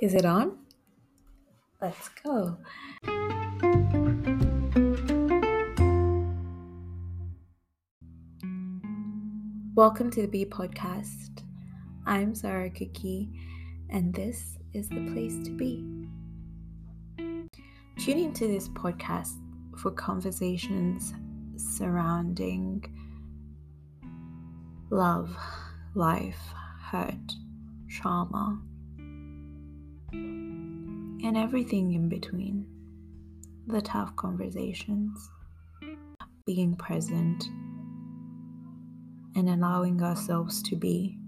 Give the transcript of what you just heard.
Is it on? Let's go. Welcome to the BE Podcast. I'm Sarah Kukie, and this is the place to be. Tune into this podcast for conversations surrounding love, life, hurt, trauma, and everything in between. The tough conversations, being present, and allowing ourselves to be.